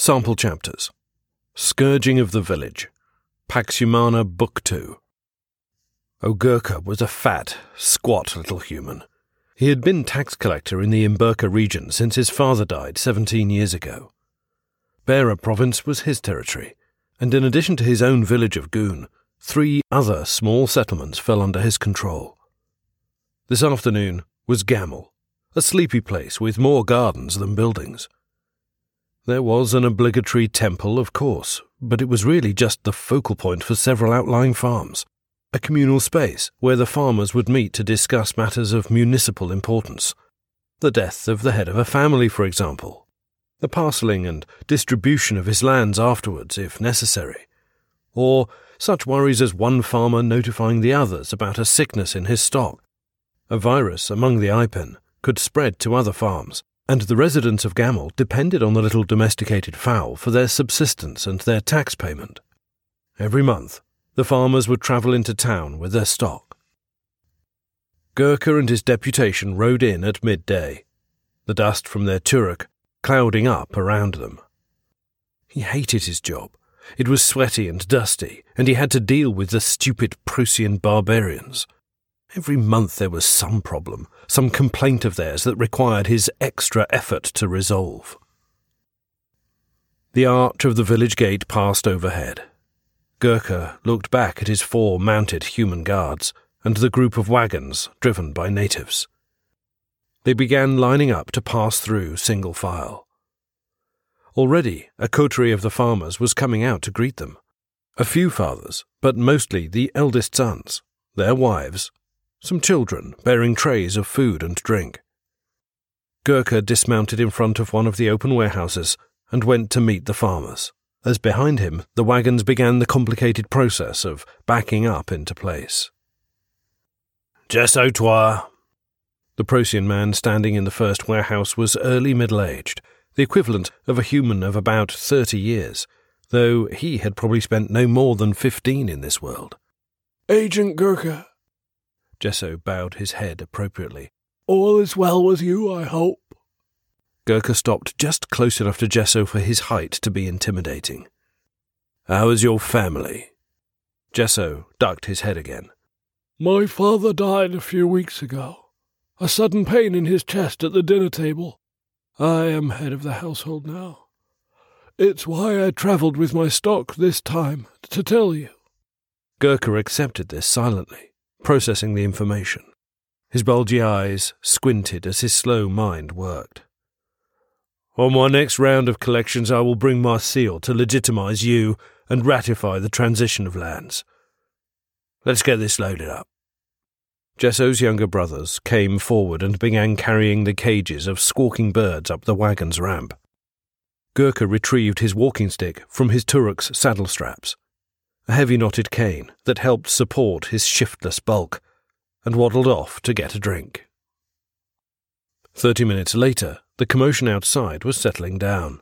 Sample chapters Scourging of the Village, Pax Humana Book 2. Ogurka was a fat, squat little human. He had been tax collector in the Imburka region since his father died 17 years ago. Beira province was his territory, and in addition to his own village of Goon, three other small settlements fell under his control. This afternoon was Gamel, a sleepy place with more gardens than buildings. There was an obligatory temple, of course, but it was really just the focal point for several outlying farms, a communal space where the farmers would meet to discuss matters of municipal importance. The death of the head of a family, for example, the parceling and distribution of his lands afterwards, if necessary, or such worries as one farmer notifying the others about a sickness in his stock. A virus among the Ipen could spread to other farms, and the residents of Gamel depended on the little domesticated fowl for their subsistence and their tax payment. Every month, the farmers would travel into town with their stock. Gurkha and his deputation rode in at midday, the dust from their turuk clouding up around them. He hated his job. It was sweaty and dusty, and he had to deal with the stupid Procyon barbarians. Every month there was some problem, some complaint of theirs that required his extra effort to resolve. The arch of the village gate passed overhead. Gurkha looked back at his four mounted human guards and the group of wagons driven by natives. They began lining up to pass through single file. Already, a coterie of the farmers was coming out to greet them. A few fathers, but mostly the eldest sons, their wives, some children bearing trays of food and drink. Gurkha dismounted in front of one of the open warehouses and went to meet the farmers, as behind him the wagons began the complicated process of backing up into place. Jesso toi. The Procyon man standing in the first warehouse was early middle aged, the equivalent of a human of about thirty years, though he had probably spent no more than fifteen in this world. Agent Gurkha, Jesso bowed his head appropriately. All is well with you, I hope. Gurkha stopped just close enough to Jesso for his height to be intimidating. How is your family? Jesso ducked his head again. My father died a few weeks ago. A sudden pain in his chest at the dinner table. I am head of the household now. It's why I travelled with my stock this time, to tell you. Gurkha accepted this silently processing the information. His bulgy eyes squinted as his slow mind worked. On my next round of collections, I will bring my seal to legitimize you and ratify the transition of lands. Let's get this loaded up. Jesso's younger brothers came forward and began carrying the cages of squawking birds up the wagon's ramp. Gurkha retrieved his walking stick from his turuk's saddle straps a heavy knotted cane that helped support his shiftless bulk, and waddled off to get a drink. Thirty minutes later, the commotion outside was settling down.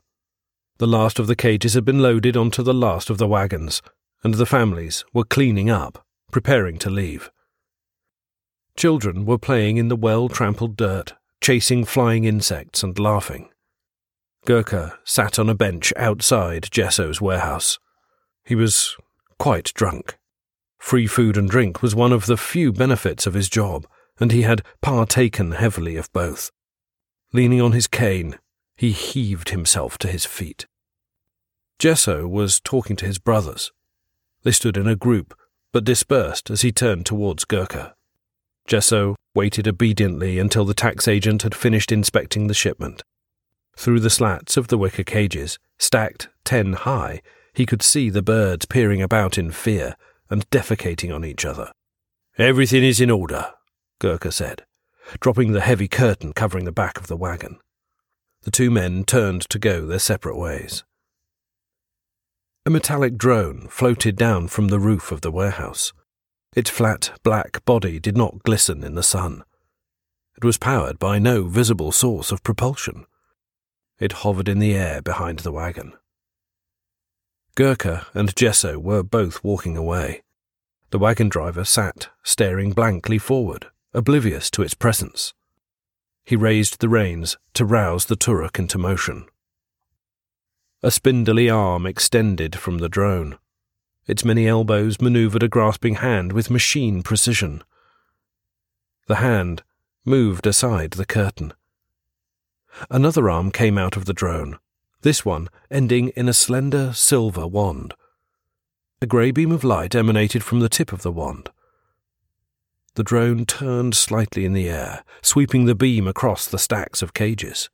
The last of the cages had been loaded onto the last of the wagons, and the families were cleaning up, preparing to leave. Children were playing in the well trampled dirt, chasing flying insects and laughing. Gurkha sat on a bench outside Jesso's warehouse. He was quite drunk. Free food and drink was one of the few benefits of his job, and he had partaken heavily of both. Leaning on his cane, he heaved himself to his feet. Jesso was talking to his brothers. They stood in a group, but dispersed as he turned towards Gurkha. Jesso waited obediently until the tax agent had finished inspecting the shipment. Through the slats of the wicker cages, stacked ten high, he could see the birds peering about in fear and defecating on each other. Everything is in order, Gurkha said, dropping the heavy curtain covering the back of the wagon. The two men turned to go their separate ways. A metallic drone floated down from the roof of the warehouse. Its flat, black body did not glisten in the sun. It was powered by no visible source of propulsion. It hovered in the air behind the wagon. Gurkha and Jesso were both walking away. The wagon driver sat, staring blankly forward, oblivious to its presence. He raised the reins to rouse the turuk into motion. A spindly arm extended from the drone. Its many elbows maneuvered a grasping hand with machine precision. The hand moved aside the curtain. Another arm came out of the drone, this one ending in a slender silver wand. A grey beam of light emanated from the tip of the wand. The drone turned slightly in the air, sweeping the beam across the stacks of cages.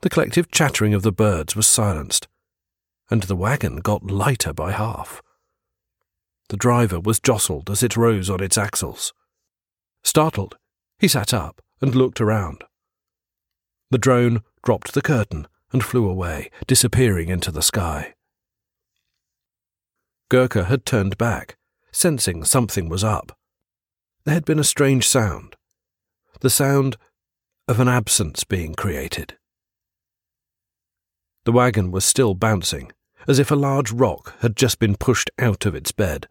The collective chattering of the birds was silenced, and the wagon got lighter by half. The driver was jostled as it rose on its axles. Startled, he sat up and looked around. The drone dropped the curtain and flew away, disappearing into the sky. Gurkha had turned back, sensing something was up. There had been a strange sound, the sound of an absence being created. The wagon was still bouncing, as if a large rock had just been pushed out of its bed.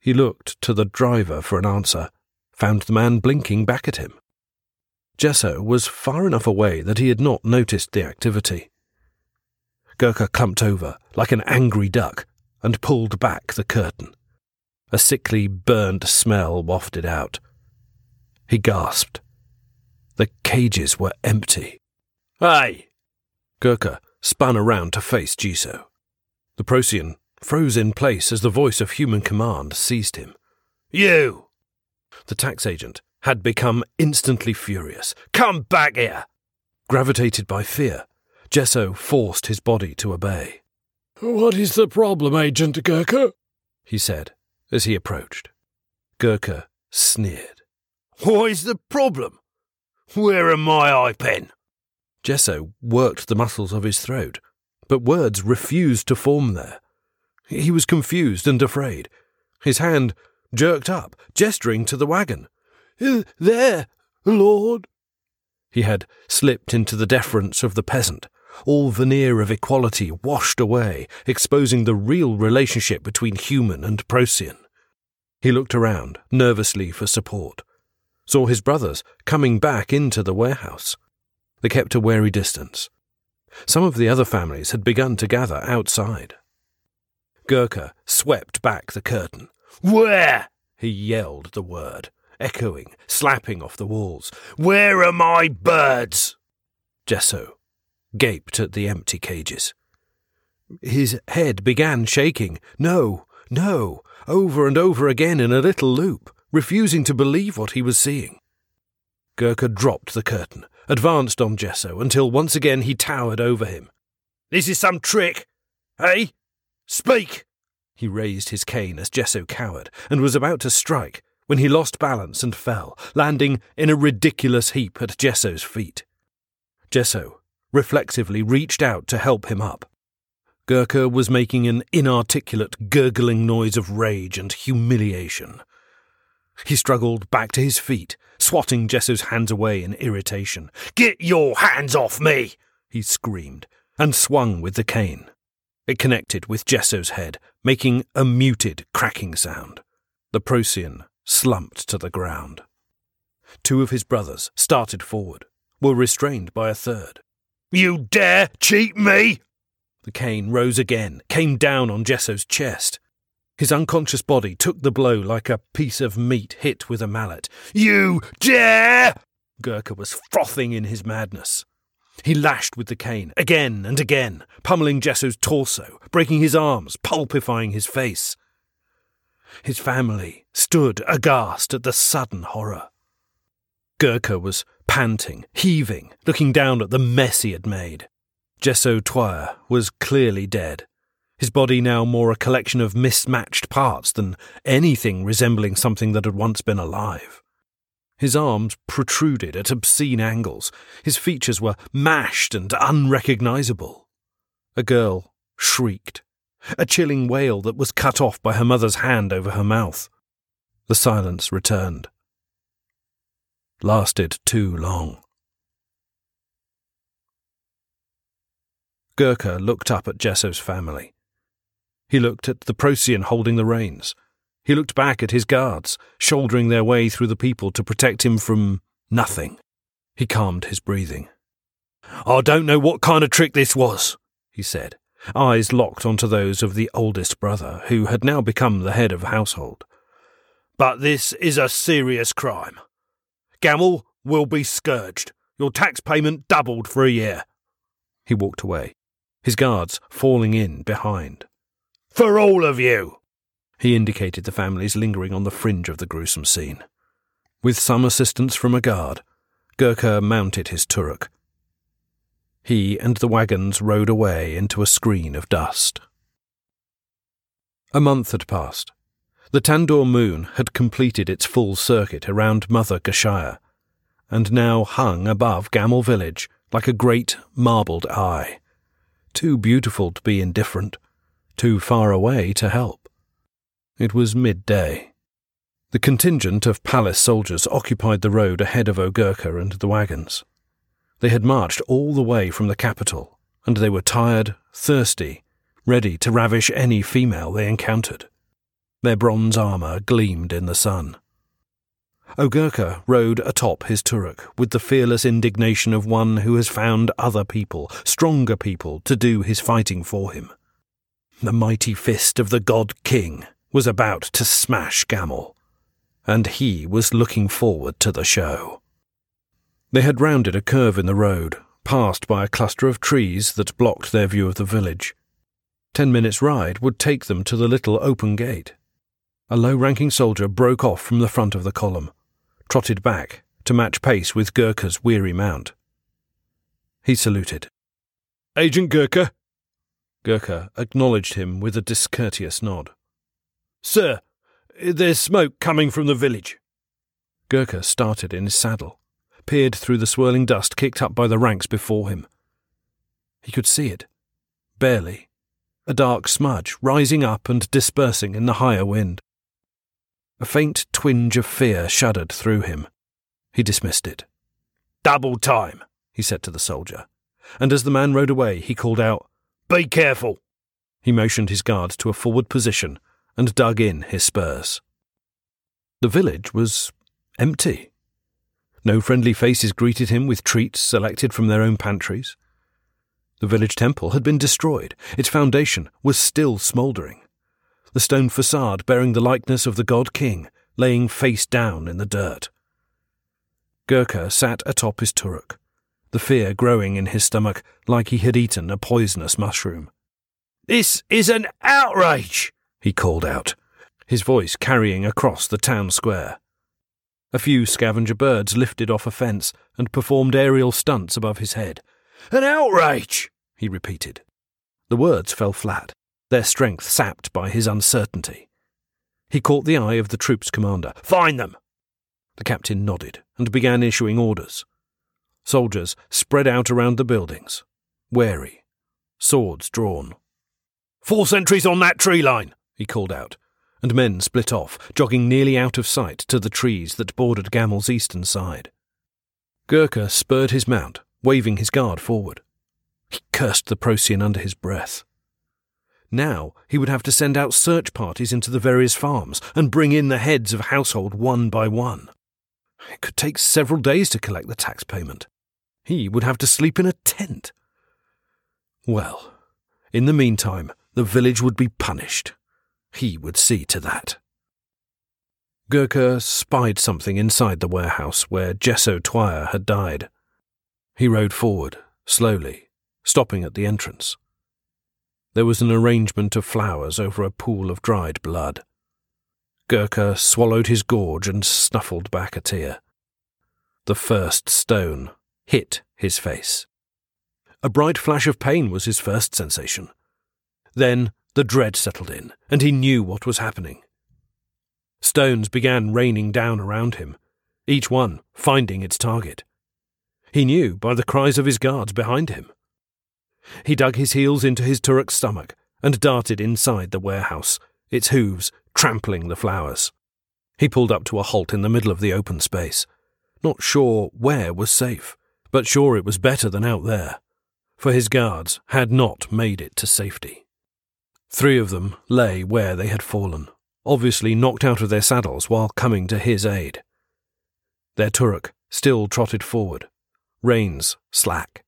He looked to the driver for an answer, found the man blinking back at him. Jesso was far enough away that he had not noticed the activity. Gurkha clumped over like an angry duck and pulled back the curtain. A sickly, burnt smell wafted out. He gasped. The cages were empty. Hey! Gurkha spun around to face Jesso. The Procyon froze in place as the voice of human command seized him. You! The tax agent had become instantly furious. Come back here! Gravitated by fear, Jesso forced his body to obey. What is the problem, Agent Gurkha? he said as he approached. Gurkha sneered. What is the problem? Where am my ipen? Jesso worked the muscles of his throat, but words refused to form there. He was confused and afraid. His hand jerked up, gesturing to the wagon. There, Lord. He had slipped into the deference of the peasant, all veneer of equality washed away, exposing the real relationship between human and Procyon. He looked around, nervously for support, saw his brothers coming back into the warehouse. They kept a wary distance. Some of the other families had begun to gather outside. Gurkha swept back the curtain. Where? He yelled the word, echoing, slapping off the walls. Where are my birds? Jesso gaped at the empty cages. His head began shaking. No, no, over and over again in a little loop, refusing to believe what he was seeing. Gurkha dropped the curtain, advanced on Jesso until once again he towered over him. This is some trick, eh? Speak! He raised his cane as Jesso cowered and was about to strike when he lost balance and fell, landing in a ridiculous heap at Jesso's feet. Jesso reflexively reached out to help him up. Gurkha was making an inarticulate, gurgling noise of rage and humiliation. He struggled back to his feet, swatting Jesso's hands away in irritation. Get your hands off me! he screamed, and swung with the cane. It connected with Jesso's head, making a muted, cracking sound. The Procyon slumped to the ground. Two of his brothers started forward, were restrained by a third. You dare cheat me? The cane rose again, came down on Jesso's chest. His unconscious body took the blow like a piece of meat hit with a mallet. You dare! Gurkha was frothing in his madness. He lashed with the cane, again and again, pummeling Jesso's torso, breaking his arms, pulpifying his face. His family stood aghast at the sudden horror. Gurkha was panting, heaving, looking down at the mess he had made. Jesso Twire was clearly dead, his body now more a collection of mismatched parts than anything resembling something that had once been alive. His arms protruded at obscene angles, his features were mashed and unrecognizable. A girl shrieked, a chilling wail that was cut off by her mother's hand over her mouth. The silence returned lasted too long. Gurkha looked up at Jesso's family. He looked at the Procyon holding the reins. He looked back at his guards, shouldering their way through the people to protect him from nothing. He calmed his breathing. I don't know what kind of trick this was, he said, eyes locked onto those of the oldest brother, who had now become the head of household. But this is a serious crime. Gamel will be scourged. Your tax payment doubled for a year. He walked away, his guards falling in behind. For all of you! He indicated the families lingering on the fringe of the gruesome scene. With some assistance from a guard, Gurkha mounted his turuk. He and the wagons rode away into a screen of dust. A month had passed. The Tandor moon had completed its full circuit around Mother Gashaya, and now hung above Gamel village like a great marbled eye, too beautiful to be indifferent, too far away to help. It was midday. The contingent of palace soldiers occupied the road ahead of Ogurka and the wagons. They had marched all the way from the capital, and they were tired, thirsty, ready to ravish any female they encountered. Their bronze armour gleamed in the sun. Ogurka rode atop his turuk with the fearless indignation of one who has found other people, stronger people, to do his fighting for him. The mighty fist of the god king was about to smash Gamel, and he was looking forward to the show. They had rounded a curve in the road, passed by a cluster of trees that blocked their view of the village. Ten minutes' ride would take them to the little open gate. A low ranking soldier broke off from the front of the column, trotted back to match pace with Gurkha's weary mount. He saluted. Agent Gurkha? Gurkha acknowledged him with a discourteous nod. Sir, there's smoke coming from the village. Gurkha started in his saddle, peered through the swirling dust kicked up by the ranks before him. He could see it, barely, a dark smudge rising up and dispersing in the higher wind. A faint twinge of fear shuddered through him. He dismissed it. Double time, he said to the soldier, and as the man rode away, he called out, Be careful! He motioned his guards to a forward position and dug in his spurs. The village was empty. No friendly faces greeted him with treats selected from their own pantries. The village temple had been destroyed. Its foundation was still smouldering the stone facade bearing the likeness of the god king laying face down in the dirt. Gurkha sat atop his turuk, the fear growing in his stomach like he had eaten a poisonous mushroom. This is an outrage, he called out, his voice carrying across the town square. A few scavenger birds lifted off a fence and performed aerial stunts above his head. An outrage, he repeated. The words fell flat their strength sapped by his uncertainty. He caught the eye of the troop's commander. Find them! The captain nodded and began issuing orders. Soldiers spread out around the buildings, wary, swords drawn. Four sentries on that tree line, he called out, and men split off, jogging nearly out of sight to the trees that bordered Gamel's eastern side. Gurkha spurred his mount, waving his guard forward. He cursed the Procyon under his breath. Now he would have to send out search parties into the various farms and bring in the heads of household one by one. It could take several days to collect the tax payment. He would have to sleep in a tent. Well, in the meantime, the village would be punished. He would see to that. Gurkha spied something inside the warehouse where Jesso Twire had died. He rode forward, slowly, stopping at the entrance. There was an arrangement of flowers over a pool of dried blood. Gurkha swallowed his gorge and snuffled back a tear. The first stone hit his face. A bright flash of pain was his first sensation. Then the dread settled in, and he knew what was happening. Stones began raining down around him, each one finding its target. He knew by the cries of his guards behind him. He dug his heels into his turuk's stomach and darted inside the warehouse, its hooves trampling the flowers. He pulled up to a halt in the middle of the open space, not sure where was safe, but sure it was better than out there, for his guards had not made it to safety. Three of them lay where they had fallen, obviously knocked out of their saddles while coming to his aid. Their turuk still trotted forward, reins slack.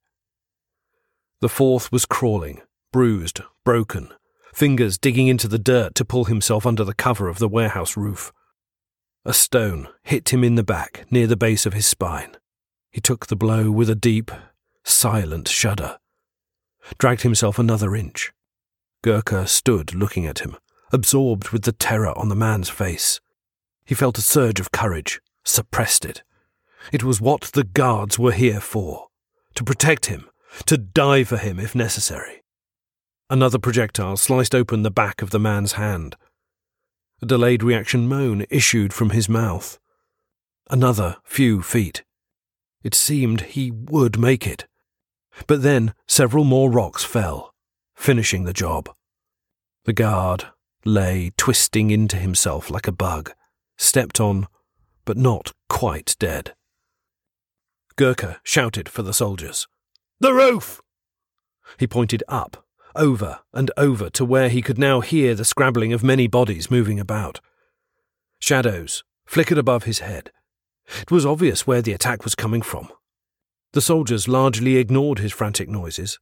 The fourth was crawling, bruised, broken, fingers digging into the dirt to pull himself under the cover of the warehouse roof. A stone hit him in the back near the base of his spine. He took the blow with a deep, silent shudder. Dragged himself another inch. Gurkha stood looking at him, absorbed with the terror on the man's face. He felt a surge of courage, suppressed it. It was what the guards were here for to protect him, to die for him if necessary. Another projectile sliced open the back of the man's hand. A delayed reaction moan issued from his mouth. Another few feet. It seemed he would make it. But then several more rocks fell, finishing the job. The guard lay twisting into himself like a bug, stepped on, but not quite dead. Gurkha shouted for the soldiers. The roof! He pointed up, over and over to where he could now hear the scrabbling of many bodies moving about. Shadows flickered above his head. It was obvious where the attack was coming from. The soldiers largely ignored his frantic noises.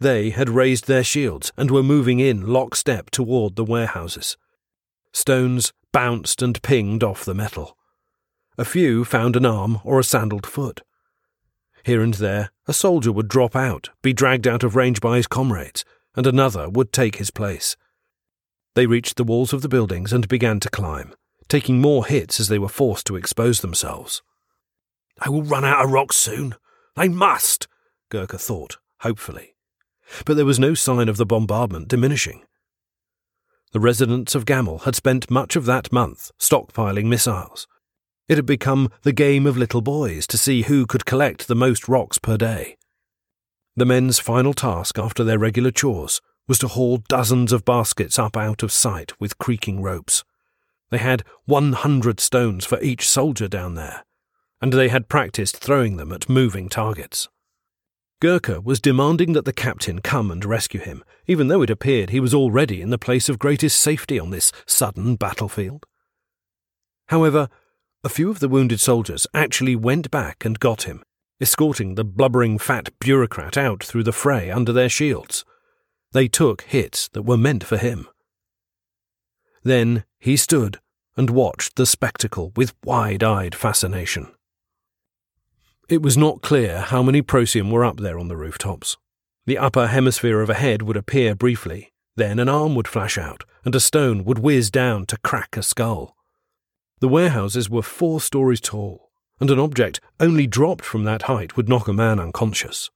They had raised their shields and were moving in lockstep toward the warehouses. Stones bounced and pinged off the metal. A few found an arm or a sandaled foot. Here and there, a soldier would drop out, be dragged out of range by his comrades, and another would take his place. They reached the walls of the buildings and began to climb, taking more hits as they were forced to expose themselves. I will run out of rocks soon. I must, Gurkha thought, hopefully. But there was no sign of the bombardment diminishing. The residents of Gamel had spent much of that month stockpiling missiles. It had become the game of little boys to see who could collect the most rocks per day. The men's final task after their regular chores was to haul dozens of baskets up out of sight with creaking ropes. They had 100 stones for each soldier down there, and they had practiced throwing them at moving targets. Gurkha was demanding that the captain come and rescue him, even though it appeared he was already in the place of greatest safety on this sudden battlefield. However, a few of the wounded soldiers actually went back and got him, escorting the blubbering fat bureaucrat out through the fray under their shields. They took hits that were meant for him. Then he stood and watched the spectacle with wide eyed fascination. It was not clear how many Procyon were up there on the rooftops. The upper hemisphere of a head would appear briefly, then an arm would flash out, and a stone would whiz down to crack a skull. The warehouses were four stories tall, and an object only dropped from that height would knock a man unconscious.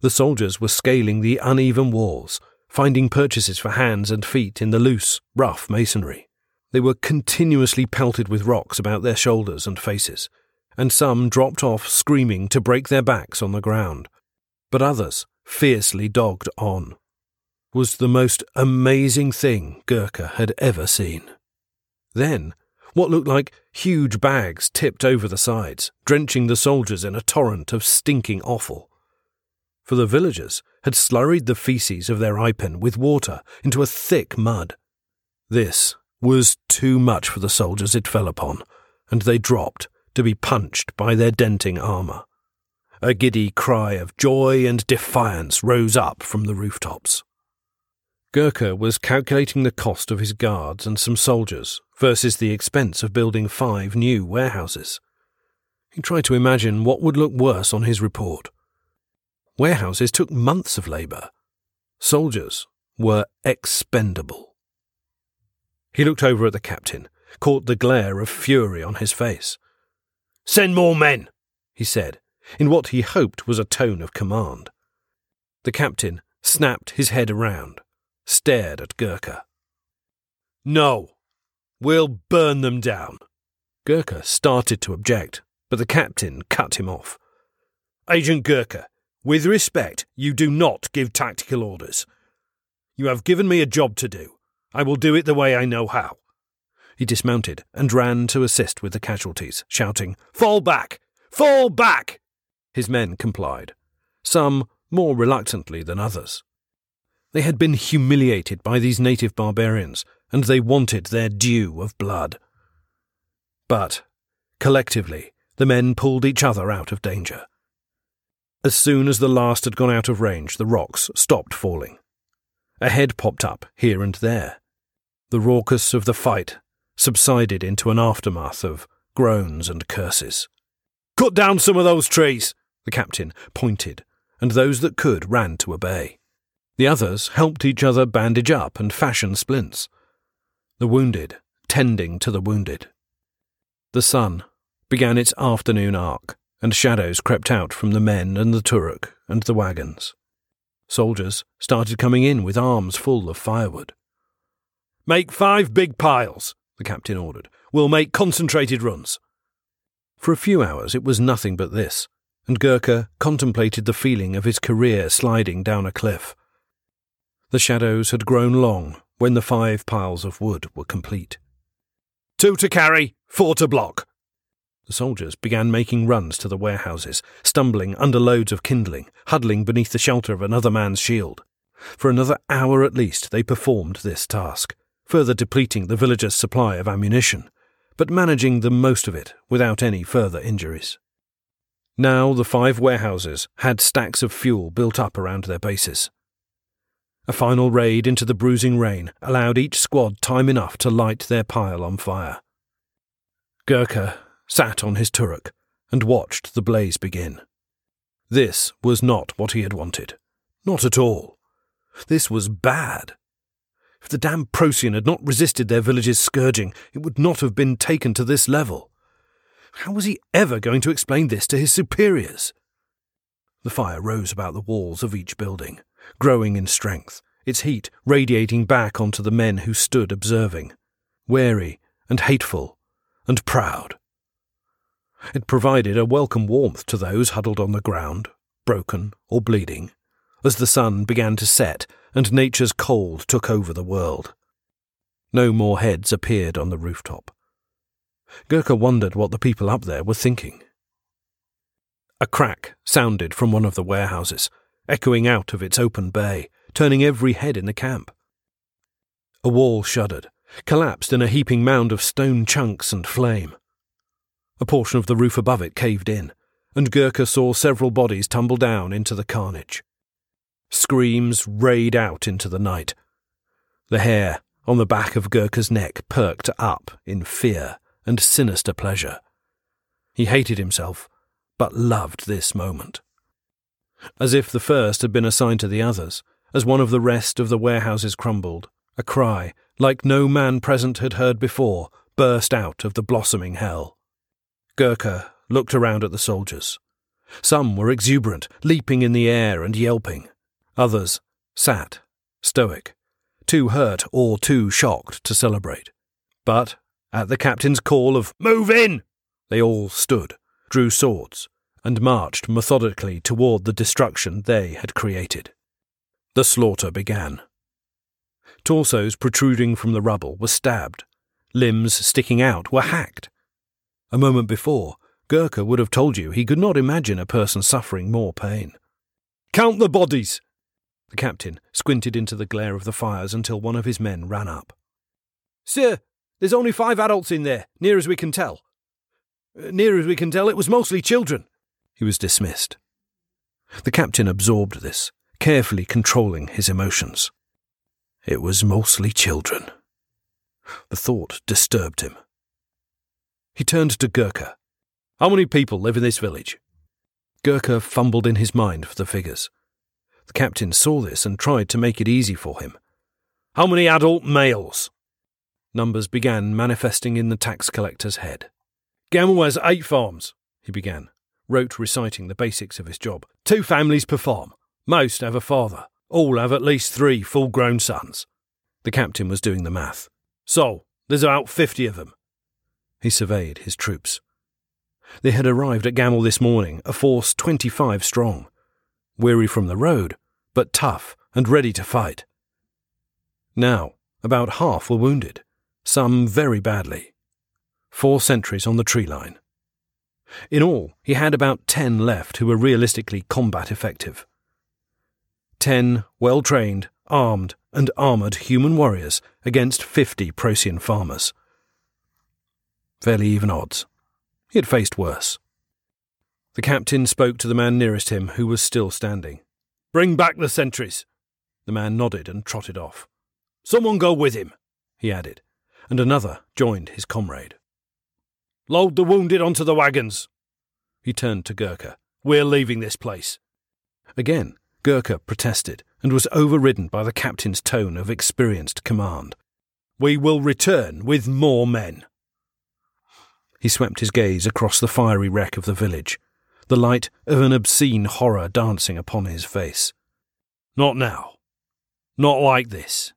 The soldiers were scaling the uneven walls, finding purchases for hands and feet in the loose, rough masonry. They were continuously pelted with rocks about their shoulders and faces, and some dropped off screaming to break their backs on the ground. But others fiercely dogged on. Was the most amazing thing Gurkha had ever seen. Then what looked like huge bags tipped over the sides, drenching the soldiers in a torrent of stinking offal. For the villagers had slurried the feces of their ipen with water into a thick mud. This was too much for the soldiers it fell upon, and they dropped to be punched by their denting armour. A giddy cry of joy and defiance rose up from the rooftops. Gurkha was calculating the cost of his guards and some soldiers versus the expense of building five new warehouses. He tried to imagine what would look worse on his report. Warehouses took months of labour. Soldiers were expendable. He looked over at the captain, caught the glare of fury on his face. Send more men, he said, in what he hoped was a tone of command. The captain snapped his head around stared at Gurkha. No, we'll burn them down. Gurkha started to object, but the captain cut him off. Agent Gurkha, with respect, you do not give tactical orders. You have given me a job to do. I will do it the way I know how. He dismounted and ran to assist with the casualties, shouting, Fall back! Fall back! His men complied, some more reluctantly than others. They had been humiliated by these native barbarians, and they wanted their due of blood. But, collectively, the men pulled each other out of danger. As soon as the last had gone out of range, the rocks stopped falling. a head popped up here and there. The raucous of the fight subsided into an aftermath of groans and curses. Cut down some of those trees, the captain pointed, and those that could ran to obey. The others helped each other bandage up and fashion splints. The wounded tending to the wounded. The sun began its afternoon arc, and shadows crept out from the men and the turuk and the wagons. Soldiers started coming in with arms full of firewood. Make five big piles, the captain ordered. We'll make concentrated runs. For a few hours it was nothing but this, and Gurkha contemplated the feeling of his career sliding down a cliff. The shadows had grown long when the five piles of wood were complete. Two to carry, four to block. The soldiers began making runs to the warehouses, stumbling under loads of kindling, huddling beneath the shelter of another man's shield. For another hour at least they performed this task, further depleting the villagers' supply of ammunition, but managing the most of it without any further injuries. Now the five warehouses had stacks of fuel built up around their bases. A final raid into the bruising rain allowed each squad time enough to light their pile on fire. Gurkha sat on his turuk and watched the blaze begin. This was not what he had wanted. Not at all. This was bad. If the damned Procyon had not resisted their village's scourging, it would not have been taken to this level. How was he ever going to explain this to his superiors? The fire rose about the walls of each building, growing in strength, its heat radiating back onto the men who stood observing, wary and hateful and proud. It provided a welcome warmth to those huddled on the ground, broken or bleeding, as the sun began to set and nature's cold took over the world. No more heads appeared on the rooftop. Gurkha wondered what the people up there were thinking. A crack sounded from one of the warehouses, echoing out of its open bay, turning every head in the camp. A wall shuddered, collapsed in a heaping mound of stone chunks and flame. A portion of the roof above it caved in, and Gurkha saw several bodies tumble down into the carnage. Screams rayed out into the night. The hair on the back of Gurkha's neck perked up in fear and sinister pleasure. He hated himself, but loved this moment. As if the first had been assigned to the others, as one of the rest of the warehouses crumbled, a cry, like no man present had heard before, burst out of the blossoming hell. Gurkha looked around at the soldiers. Some were exuberant, leaping in the air and yelping. Others sat, stoic, too hurt or too shocked to celebrate. But at the captain's call of Move in! they all stood, drew swords, and marched methodically toward the destruction they had created. The slaughter began. Torsos protruding from the rubble were stabbed. Limbs sticking out were hacked. A moment before, Gurkha would have told you he could not imagine a person suffering more pain. Count the bodies, the captain squinted into the glare of the fires until one of his men ran up. Sir, there's only five adults in there, near as we can tell. Uh, near as we can tell, it was mostly children. He was dismissed. The captain absorbed this, carefully controlling his emotions. It was mostly children. The thought disturbed him. He turned to Gurkha. How many people live in this village? Gurkha fumbled in his mind for the figures. The captain saw this and tried to make it easy for him. How many adult males? Numbers began manifesting in the tax collector's head. Gamel has eight farms, he began, wrote reciting the basics of his job. Two families per farm. Most have a father. All have at least three full grown sons. The captain was doing the math. So, there's about fifty of them. He surveyed his troops. They had arrived at Gamel this morning, a force twenty five strong weary from the road, but tough and ready to fight. Now, about half were wounded, some very badly. Four sentries on the tree line. In all, he had about ten left who were realistically combat effective. Ten well trained, armed, and armoured human warriors against fifty Procyon farmers. Fairly even odds. He had faced worse. The captain spoke to the man nearest him, who was still standing. Bring back the sentries. The man nodded and trotted off. Someone go with him, he added, and another joined his comrade. Load the wounded onto the wagons. He turned to Gurkha. We're leaving this place. Again, Gurkha protested and was overridden by the captain's tone of experienced command. We will return with more men. He swept his gaze across the fiery wreck of the village, the light of an obscene horror dancing upon his face. Not now. Not like this.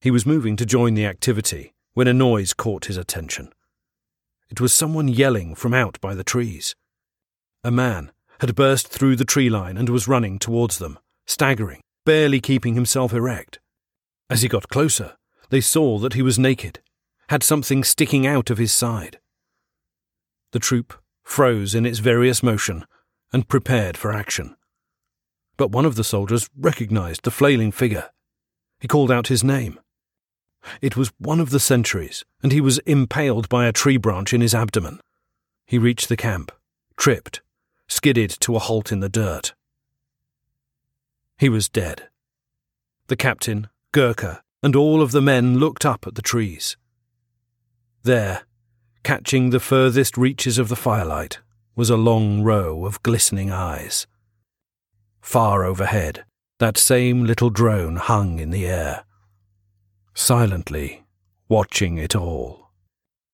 He was moving to join the activity when a noise caught his attention. It was someone yelling from out by the trees. A man had burst through the tree line and was running towards them, staggering, barely keeping himself erect. As he got closer, they saw that he was naked, had something sticking out of his side. The troop froze in its various motion and prepared for action. But one of the soldiers recognized the flailing figure. He called out his name. It was one of the sentries, and he was impaled by a tree branch in his abdomen. He reached the camp, tripped, skidded to a halt in the dirt. He was dead. The captain, Gurkha, and all of the men looked up at the trees. There, catching the furthest reaches of the firelight, was a long row of glistening eyes. Far overhead, that same little drone hung in the air, silently watching it all.